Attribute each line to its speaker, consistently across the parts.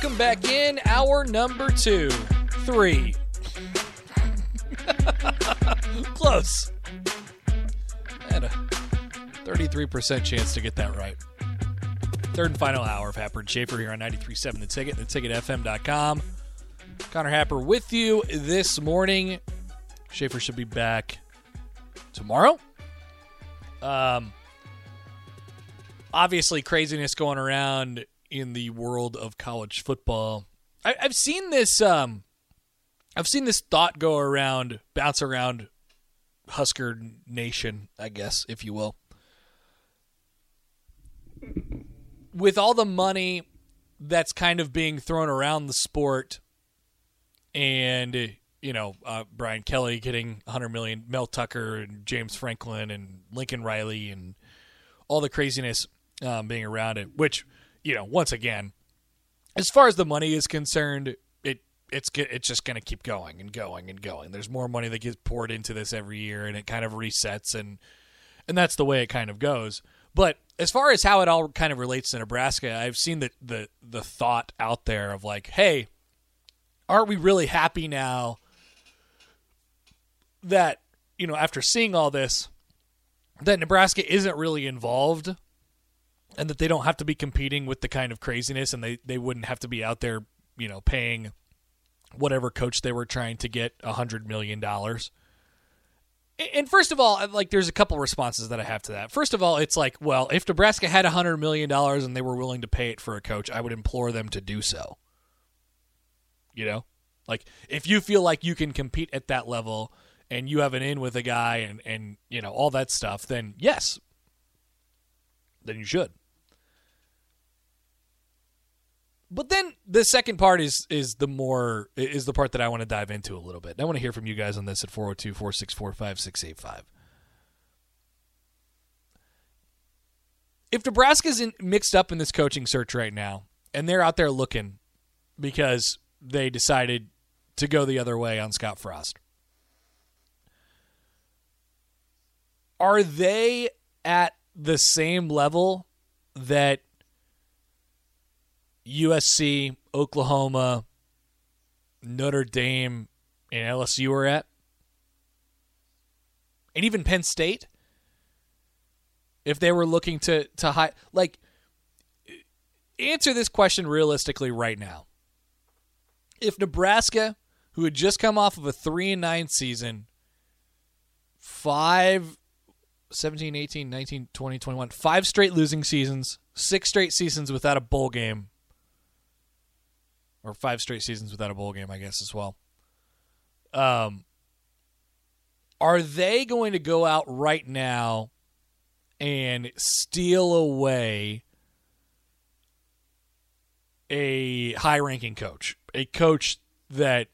Speaker 1: Welcome back in. Hour number two. Three. Close. Had a 33% chance to get that right. Third and final hour of Happer and Schaefer here on 93.7 The Ticket, and theticketfm.com. Connor Happer with you this morning. Schaefer should be back tomorrow. Um, obviously, craziness going around in the world of college football. I, I've seen this. Um, I've seen this thought go around, bounce around Husker Nation, I guess, if you will. With all the money that's kind of being thrown around the sport, and you know uh, Brian Kelly getting 100 million, Mel Tucker and James Franklin and Lincoln Riley and all the craziness um, being around it, which you know, once again, as far as the money is concerned, it it's it's just going to keep going and going and going. There's more money that gets poured into this every year, and it kind of resets, and and that's the way it kind of goes. But as far as how it all kind of relates to Nebraska, I've seen the the the thought out there of like, hey, aren't we really happy now that you know after seeing all this that Nebraska isn't really involved and that they don't have to be competing with the kind of craziness and they, they wouldn't have to be out there, you know, paying whatever coach they were trying to get a hundred million dollars. And first of all, like there's a couple responses that I have to that. First of all, it's like, well, if Nebraska had a hundred million dollars and they were willing to pay it for a coach, I would implore them to do so. You know? Like if you feel like you can compete at that level and you have an in with a guy and, and you know, all that stuff, then yes. Then you should. But then the second part is is the more is the part that I want to dive into a little bit. I want to hear from you guys on this at 402-464-5685. If Nebraska's in, mixed up in this coaching search right now and they're out there looking because they decided to go the other way on Scott Frost. Are they at the same level that USC, Oklahoma, Notre Dame, and LSU are at? And even Penn State? If they were looking to to high like answer this question realistically right now. If Nebraska, who had just come off of a 3 and 9 season, 5 17, 18, 19, 20, 21, five straight losing seasons, six straight seasons without a bowl game. Or five straight seasons without a bowl game, I guess, as well. Um, are they going to go out right now and steal away a high ranking coach? A coach that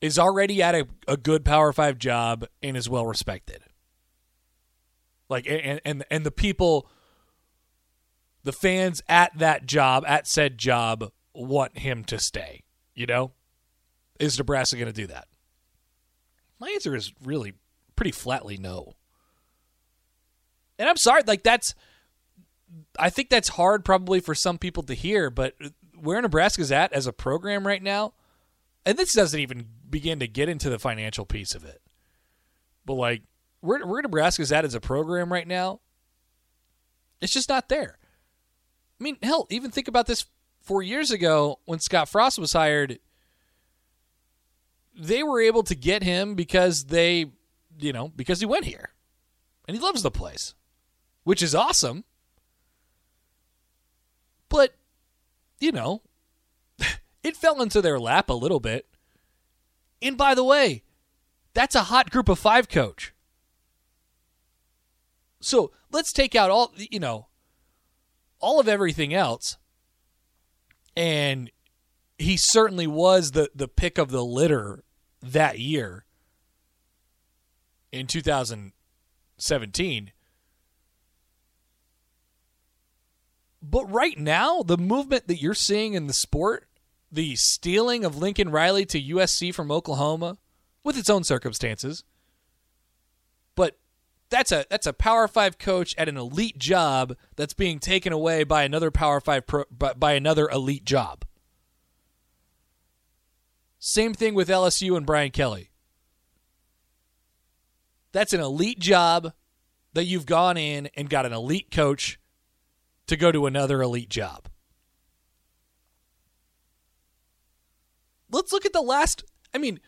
Speaker 1: is already at a, a good Power Five job and is well respected. Like and and and the people, the fans at that job, at said job, want him to stay. You know, is Nebraska going to do that? My answer is really pretty flatly no. And I'm sorry, like that's. I think that's hard probably for some people to hear, but where Nebraska's at as a program right now, and this doesn't even begin to get into the financial piece of it. But like where where Nebraska's at as a program right now, it's just not there. I mean, hell, even think about this four years ago when Scott Frost was hired. They were able to get him because they, you know, because he went here. And he loves the place, which is awesome. But, you know, it fell into their lap a little bit. And by the way, that's a hot group of five coach. So let's take out all, you know, all of everything else. And he certainly was the, the pick of the litter that year in 2017. But right now, the movement that you're seeing in the sport the stealing of Lincoln Riley to USC from Oklahoma with its own circumstances. That's a that's a Power 5 coach at an elite job that's being taken away by another Power 5 pro, by, by another elite job. Same thing with LSU and Brian Kelly. That's an elite job that you've gone in and got an elite coach to go to another elite job. let's look at the last. I mean,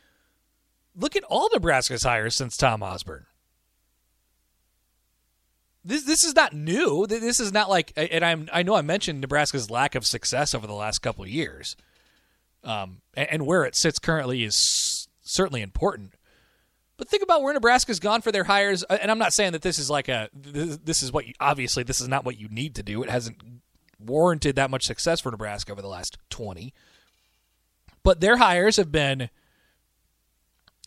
Speaker 1: look at all Nebraska's hires since Tom Osborne. This this is not new. This is not like, and I'm I know I mentioned Nebraska's lack of success over the last couple of years, um, and, and where it sits currently is certainly important. But think about where Nebraska's gone for their hires, and I'm not saying that this is like a this is what you, obviously this is not what you need to do. It hasn't warranted that much success for Nebraska over the last 20. But their hires have been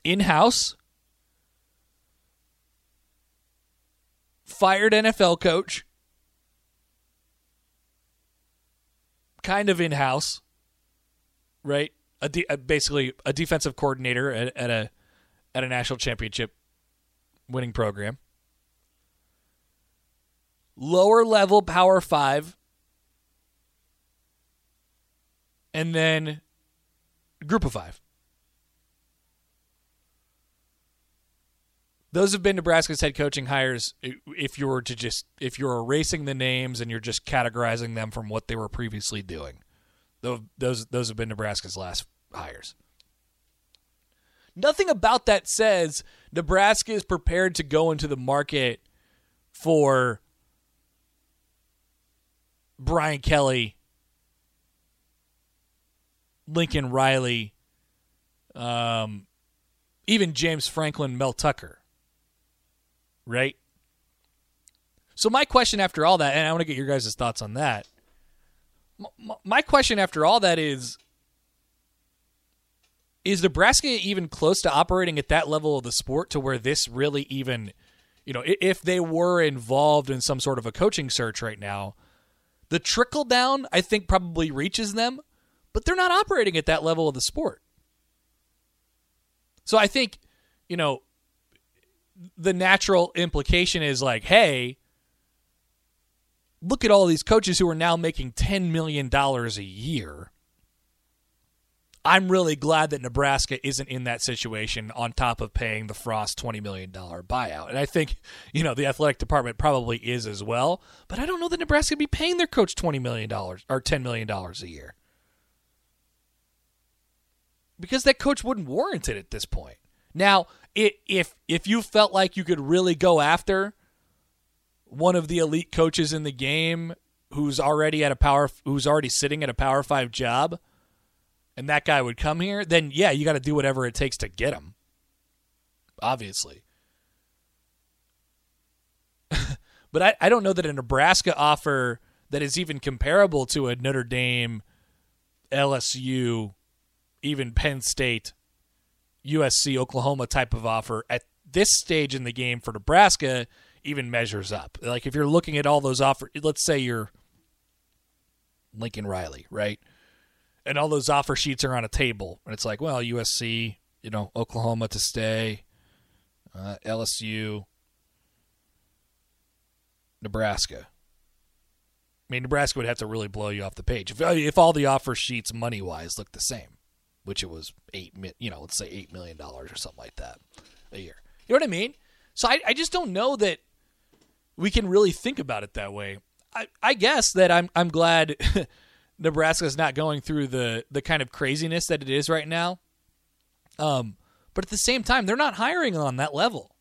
Speaker 1: in house, fired NFL coach, kind of in house, right? A de- basically a defensive coordinator at, at a at a national championship winning program. Lower level Power Five, and then group of five. Those have been Nebraska's head coaching hires. If you were to just if you're erasing the names and you're just categorizing them from what they were previously doing, those those have been Nebraska's last hires. Nothing about that says Nebraska is prepared to go into the market for Brian Kelly Lincoln Riley, um, even James Franklin, Mel Tucker. Right? So, my question after all that, and I want to get your guys' thoughts on that. My question after all that is Is Nebraska even close to operating at that level of the sport to where this really even, you know, if they were involved in some sort of a coaching search right now, the trickle down, I think, probably reaches them but they're not operating at that level of the sport. So I think, you know, the natural implication is like, hey, look at all these coaches who are now making $10 million a year. I'm really glad that Nebraska isn't in that situation on top of paying the Frost $20 million buyout. And I think, you know, the athletic department probably is as well. But I don't know that Nebraska would be paying their coach $20 million or $10 million a year. because that coach wouldn't warrant it at this point. Now, it, if if you felt like you could really go after one of the elite coaches in the game who's already at a power who's already sitting at a power 5 job and that guy would come here, then yeah, you got to do whatever it takes to get him. Obviously. but I, I don't know that a Nebraska offer that is even comparable to a Notre Dame, LSU, even Penn State, USC, Oklahoma type of offer at this stage in the game for Nebraska even measures up. Like if you're looking at all those offers, let's say you're Lincoln Riley, right? And all those offer sheets are on a table, and it's like, well, USC, you know, Oklahoma to stay, uh, LSU, Nebraska. I mean, Nebraska would have to really blow you off the page if if all the offer sheets money wise look the same, which it was eight, you know, let's say eight million dollars or something like that a year. You know what I mean? So I, I just don't know that we can really think about it that way. I, I guess that I'm I'm glad Nebraska's not going through the the kind of craziness that it is right now. Um, but at the same time, they're not hiring on that level.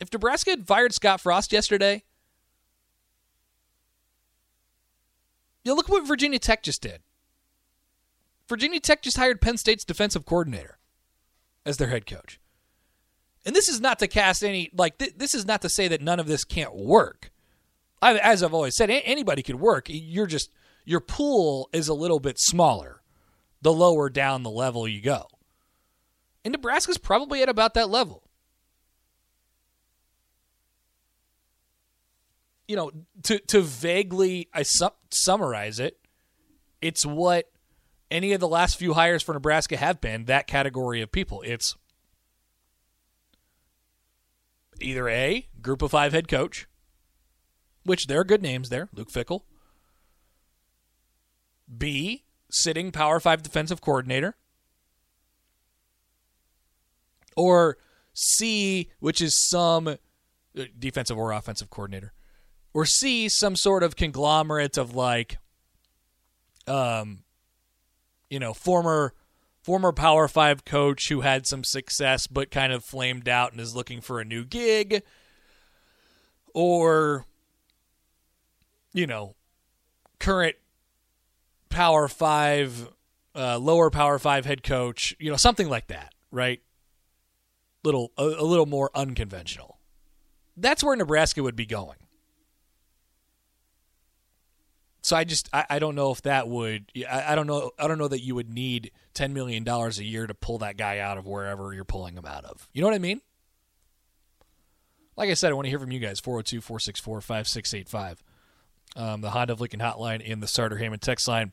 Speaker 1: If Nebraska had fired Scott Frost yesterday, you look what Virginia Tech just did. Virginia Tech just hired Penn State's defensive coordinator as their head coach. And this is not to cast any like th- this is not to say that none of this can't work. I, as I've always said, anybody could work. You're just your pool is a little bit smaller the lower down the level you go. And Nebraska's probably at about that level. You know, to to vaguely I su- summarize it, it's what any of the last few hires for Nebraska have been that category of people. It's either A, group of five head coach, which there are good names there, Luke Fickell. B, sitting Power Five defensive coordinator. Or C, which is some uh, defensive or offensive coordinator. Or C, some sort of conglomerate of like, um, you know, former former Power Five coach who had some success but kind of flamed out and is looking for a new gig, or, you know, current Power Five, uh, lower Power Five head coach, you know, something like that, right? Little a, a little more unconventional. That's where Nebraska would be going. So I just I, I don't know if that would I, I don't know I don't know that you would need ten million dollars a year to pull that guy out of wherever you're pulling him out of. You know what I mean? Like I said, I want to hear from you guys 402 464 5685. Um, the Honda of Lincoln hotline and the Sartor Hamann text line.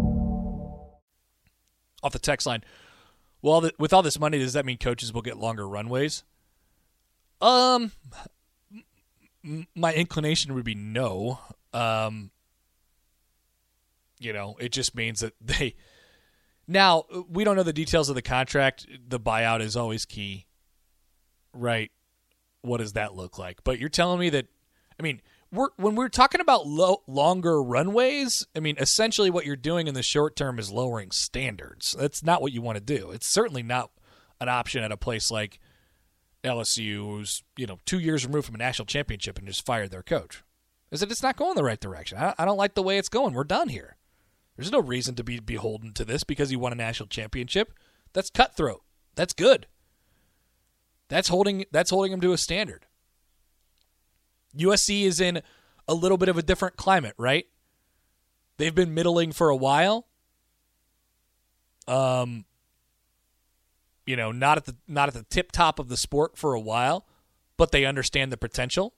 Speaker 1: off the text line. Well, with all this money, does that mean coaches will get longer runways? Um, my inclination would be no. Um, you know, it just means that they. Now we don't know the details of the contract. The buyout is always key, right? What does that look like? But you're telling me that, I mean, we're when we're talking about low, longer runways, I mean, essentially what you're doing in the short term is lowering standards. That's not what you want to do. It's certainly not an option at a place like LSU, who's you know two years removed from a national championship and just fired their coach. Is that it's not going the right direction? I, I don't like the way it's going. We're done here. There's no reason to be beholden to this because you won a national championship. That's cutthroat. That's good. That's holding. That's holding them to a standard. USC is in a little bit of a different climate, right? They've been middling for a while. Um you know, not at the not at the tip top of the sport for a while, but they understand the potential.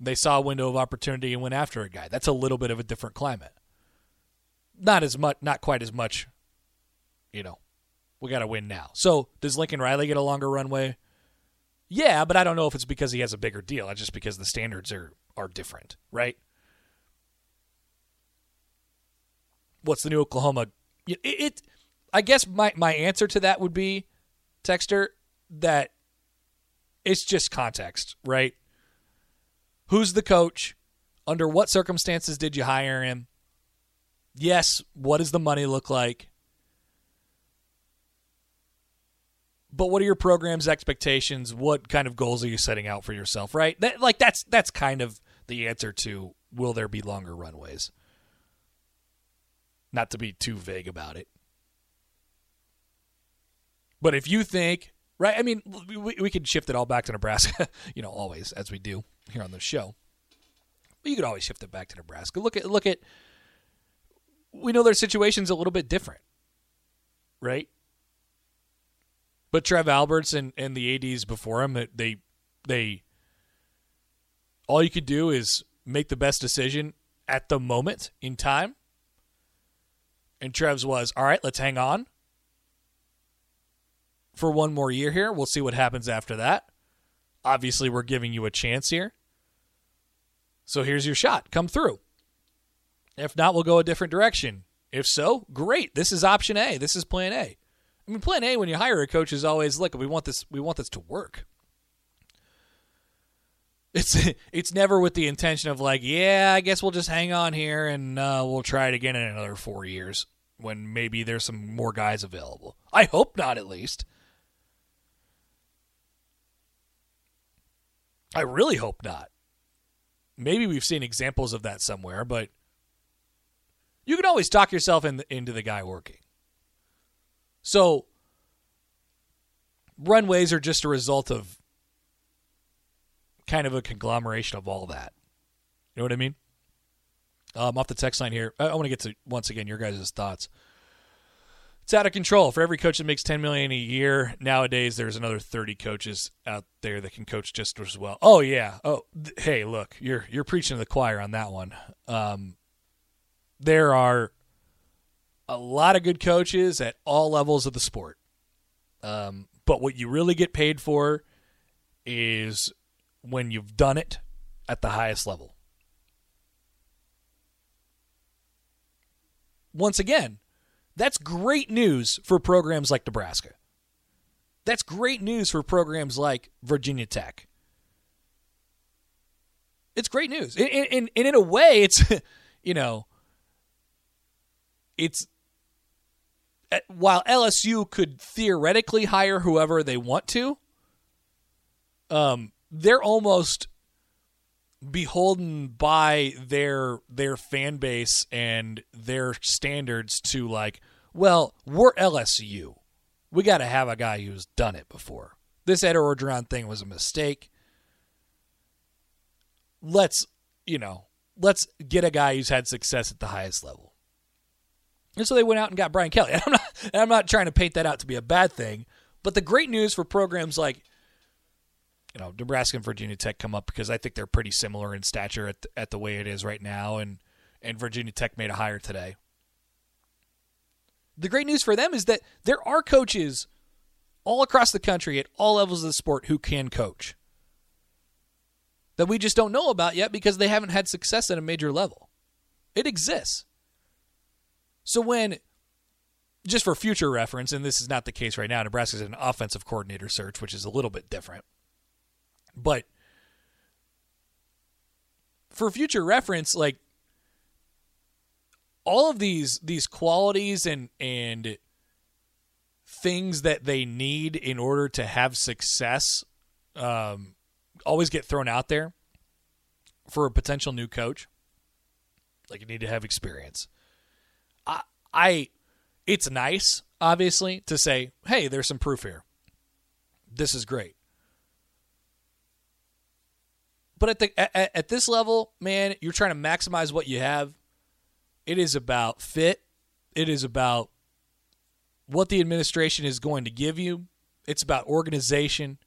Speaker 1: They saw a window of opportunity and went after a guy. That's a little bit of a different climate. Not as much not quite as much you know, we got to win now. So does Lincoln Riley get a longer runway? Yeah, but I don't know if it's because he has a bigger deal. It's just because the standards are are different, right? What's the new Oklahoma? It, it I guess my my answer to that would be, Texter, that it's just context, right? Who's the coach? Under what circumstances did you hire him? Yes, what does the money look like? But what are your program's expectations? What kind of goals are you setting out for yourself, right? That like that's that's kind of the answer to will there be longer runways? Not to be too vague about it. But if you think, right, I mean, we, we could shift it all back to Nebraska, you know, always, as we do here on the show. But you could always shift it back to Nebraska. Look at, look at, we know their situation's a little bit different, right? But Trev Alberts and, and the ADs before him, they, they, all you could do is make the best decision at the moment in time. And Trev's was, all right, let's hang on for one more year here. We'll see what happens after that. Obviously, we're giving you a chance here. So here's your shot. Come through. If not, we'll go a different direction. If so, great. This is option A. This is plan A. I mean, plan A when you hire a coach is always look. We want this. We want this to work. It's it's never with the intention of like, yeah, I guess we'll just hang on here and uh, we'll try it again in another four years when maybe there's some more guys available. I hope not, at least. I really hope not. Maybe we've seen examples of that somewhere, but you can always talk yourself in the, into the guy working. So, runways are just a result of kind of a conglomeration of all that. You know what I mean? Um, off the text line here, I, I want to get to once again your guys' thoughts. It's out of control. For every coach that makes ten million a year nowadays, there's another thirty coaches out there that can coach just as well. Oh yeah. Oh th- hey, look, you're you're preaching to the choir on that one. Um, there are a lot of good coaches at all levels of the sport. Um, but what you really get paid for is when you've done it at the highest level. Once again, that's great news for programs like Nebraska. That's great news for programs like Virginia Tech. It's great news. And, and, and in a way, it's, you know, it's while LSU could theoretically hire whoever they want to, um, they're almost beholden by their their fan base and their standards to like, well, we're LSU. We got to have a guy who's done it before. This Ed Orgeron thing was a mistake. Let's, you know, let's get a guy who's had success at the highest level. And so they went out and got Brian Kelly. And I'm not, and I'm not trying to paint that out to be a bad thing, but the great news for programs like you know, Nebraska and Virginia Tech come up because I think they're pretty similar in stature at the, at the way it is right now, and and Virginia Tech made a hire today. The great news for them is that there are coaches all across the country at all levels of the sport who can coach that we just don't know about yet because they haven't had success at a major level. It exists. So when just for future reference, and this is not the case right now, Nebraska's an offensive coordinator search, which is a little bit different. But for future reference, like all of these these qualities and and things that they need in order to have success um, always get thrown out there for a potential new coach. Like you need to have experience. I I it's nice, obviously, to say, hey, there's some proof here. This is great. But at the at, at this level, man, you're trying to maximize what you have. It is about fit. It is about what the administration is going to give you. It's about organization.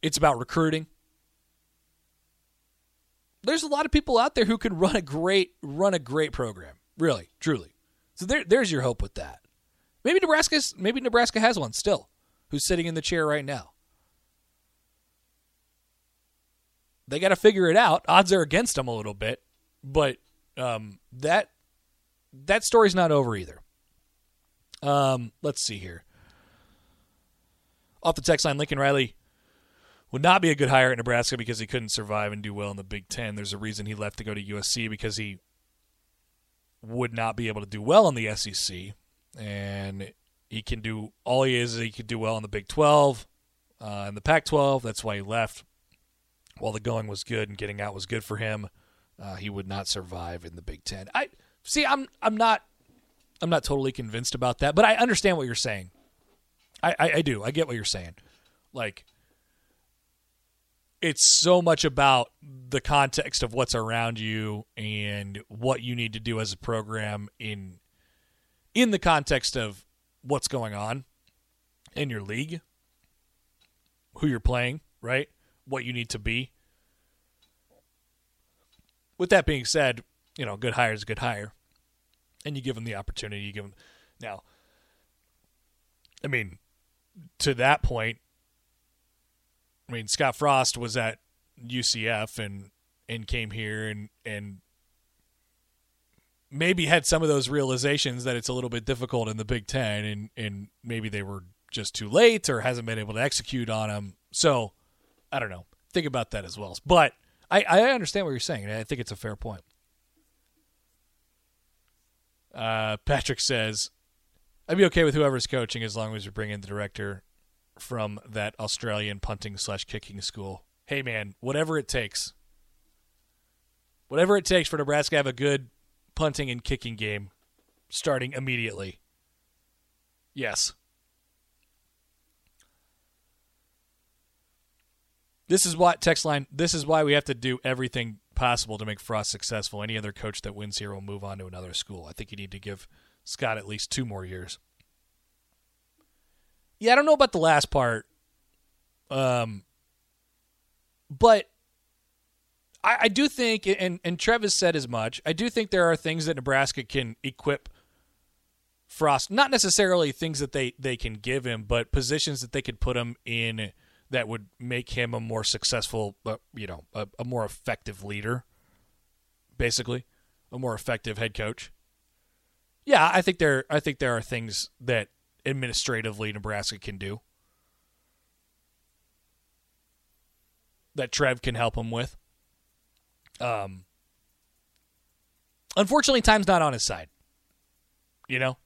Speaker 1: It's about recruiting. There's a lot of people out there who can run a great run a great program. Really, truly. So there, there's your hope with that. Maybe Nebraska's maybe Nebraska has one still, who's sitting in the chair right now. They got to figure it out. Odds are against them a little bit, but um, that that story's not over either. Um, let's see here. Off the text line, Lincoln Riley would not be a good hire at Nebraska because he couldn't survive and do well in the Big Ten. There's a reason he left to go to USC because he would not be able to do well in the SEC, and he can do all he is. He could do well in the Big 12 uh, and the Pac-12. That's why he left. While the going was good and getting out was good for him, uh, he would not survive in the Big Ten. I see. I'm I'm not I'm not totally convinced about that, but I understand what you're saying. I, I, I do. I get what you're saying. Like it's so much about the context of what's around you and what you need to do as a program in in the context of what's going on in your league, who you're playing, right? What you need to be. With that being said, you know, good hire is a good hire. And you give them the opportunity, you give them now I mean, to that point, I mean, Scott Frost was at UCF and and came here and and maybe had some of those realizations that it's a little bit difficult in the Big Ten, and and maybe they were just too late or hasn't been able to execute on them. So I don't know. Think about that as well. But I I understand what you're saying, I think it's a fair point. Uh, Patrick says, "I'd be okay with whoever's coaching as long as you bring in the director from that Australian punting slash kicking school. Hey, man, whatever it takes. Whatever it takes for Nebraska to have a good punting and kicking game starting immediately. Yes. This is why text line. This is why we have to do everything possible to make Frost successful. Any other coach that wins here will move on to another school. I think you need to give Scott at least two more years. Yeah, I don't know about the last part. Um, but I, I do think, and and Trev said as much. I do think there are things that Nebraska can equip Frost. Not necessarily things that they they can give him, but positions that they could put him in that would make him a more successful, uh, you know, a, a more effective leader. Basically, a more effective head coach. Yeah, I think there. I think there are things that administratively Nebraska can do that Trev can help him with. Um, unfortunately, time's not on his side. You know,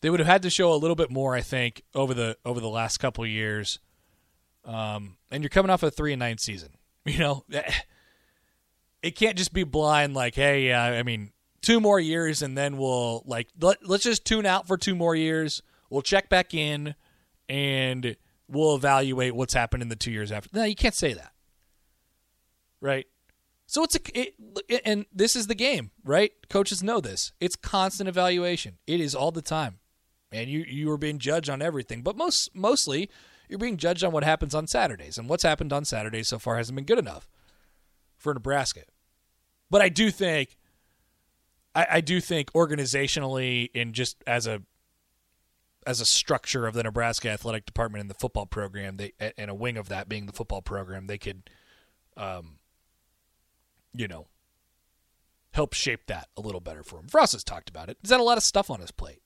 Speaker 1: they would have had to show a little bit more, I think, over the over the last couple years. Um, and you're coming off a three and nine season. You know, it can't just be blind. Like, hey, uh, I mean, two more years, and then we'll like let, let's just tune out for two more years. We'll check back in, and we'll evaluate what's happened in the two years after. No, you can't say that, right? So it's a, it, and this is the game, right? Coaches know this. It's constant evaluation. It is all the time, and you you are being judged on everything. But most mostly, you're being judged on what happens on Saturdays, and what's happened on Saturdays so far hasn't been good enough for Nebraska. But I do think, I, I do think organizationally, and just as a as a structure of the Nebraska athletic department and the football program, they and a wing of that being the football program, they could, um, you know, help shape that a little better for him. Frost has talked about it. He's had a lot of stuff on his plate.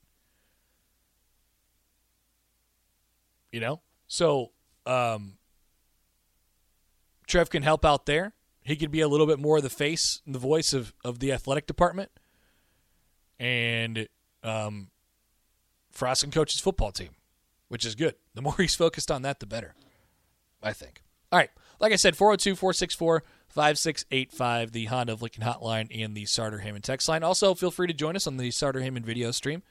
Speaker 1: You know, so um, Trev can help out there. He could be a little bit more of the face and the voice of, of the athletic department. And um, Frost can coach his football team, which is good. The more he's focused on that, the better, I think. All right. Like I said, 402 464 5685, the Honda of Lincoln hotline and the Sartor Hamann text line. Also, feel free to join us on the Sartor Hamann video stream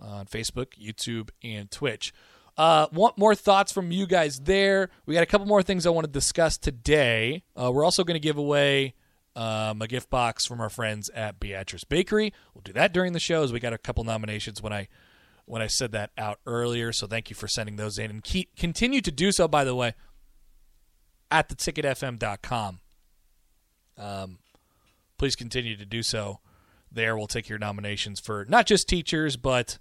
Speaker 1: on Facebook, YouTube, and Twitch. Uh, want more thoughts from you guys there? We got a couple more things I want to discuss today. Uh, we're also going to give away um, a gift box from our friends at Beatrice Bakery. We'll do that during the show as we got a couple nominations when I when I said that out earlier. So thank you for sending those in and keep, continue to do so. By the way, at theticketfm.com. Um, please continue to do so. there. We'll take your nominations for not just teachers, but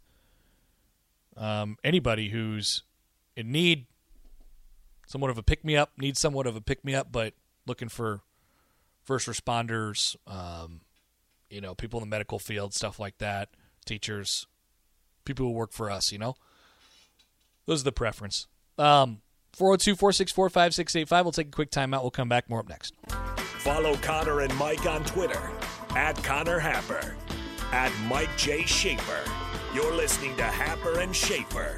Speaker 1: um, anybody who's in need, somewhat of a pick me up, needs somewhat of a pick me up, but looking for first responders, um, you know, people in the medical field, stuff like that, teachers, people who work for us, you know. Those are the preference. Um, 402 464 5685. We'll take a quick timeout. We'll come back. More up next.
Speaker 2: Follow Connor and Mike on Twitter at Connor Happer, at Mike J. Schaefer. You're listening to Happer and Schaefer.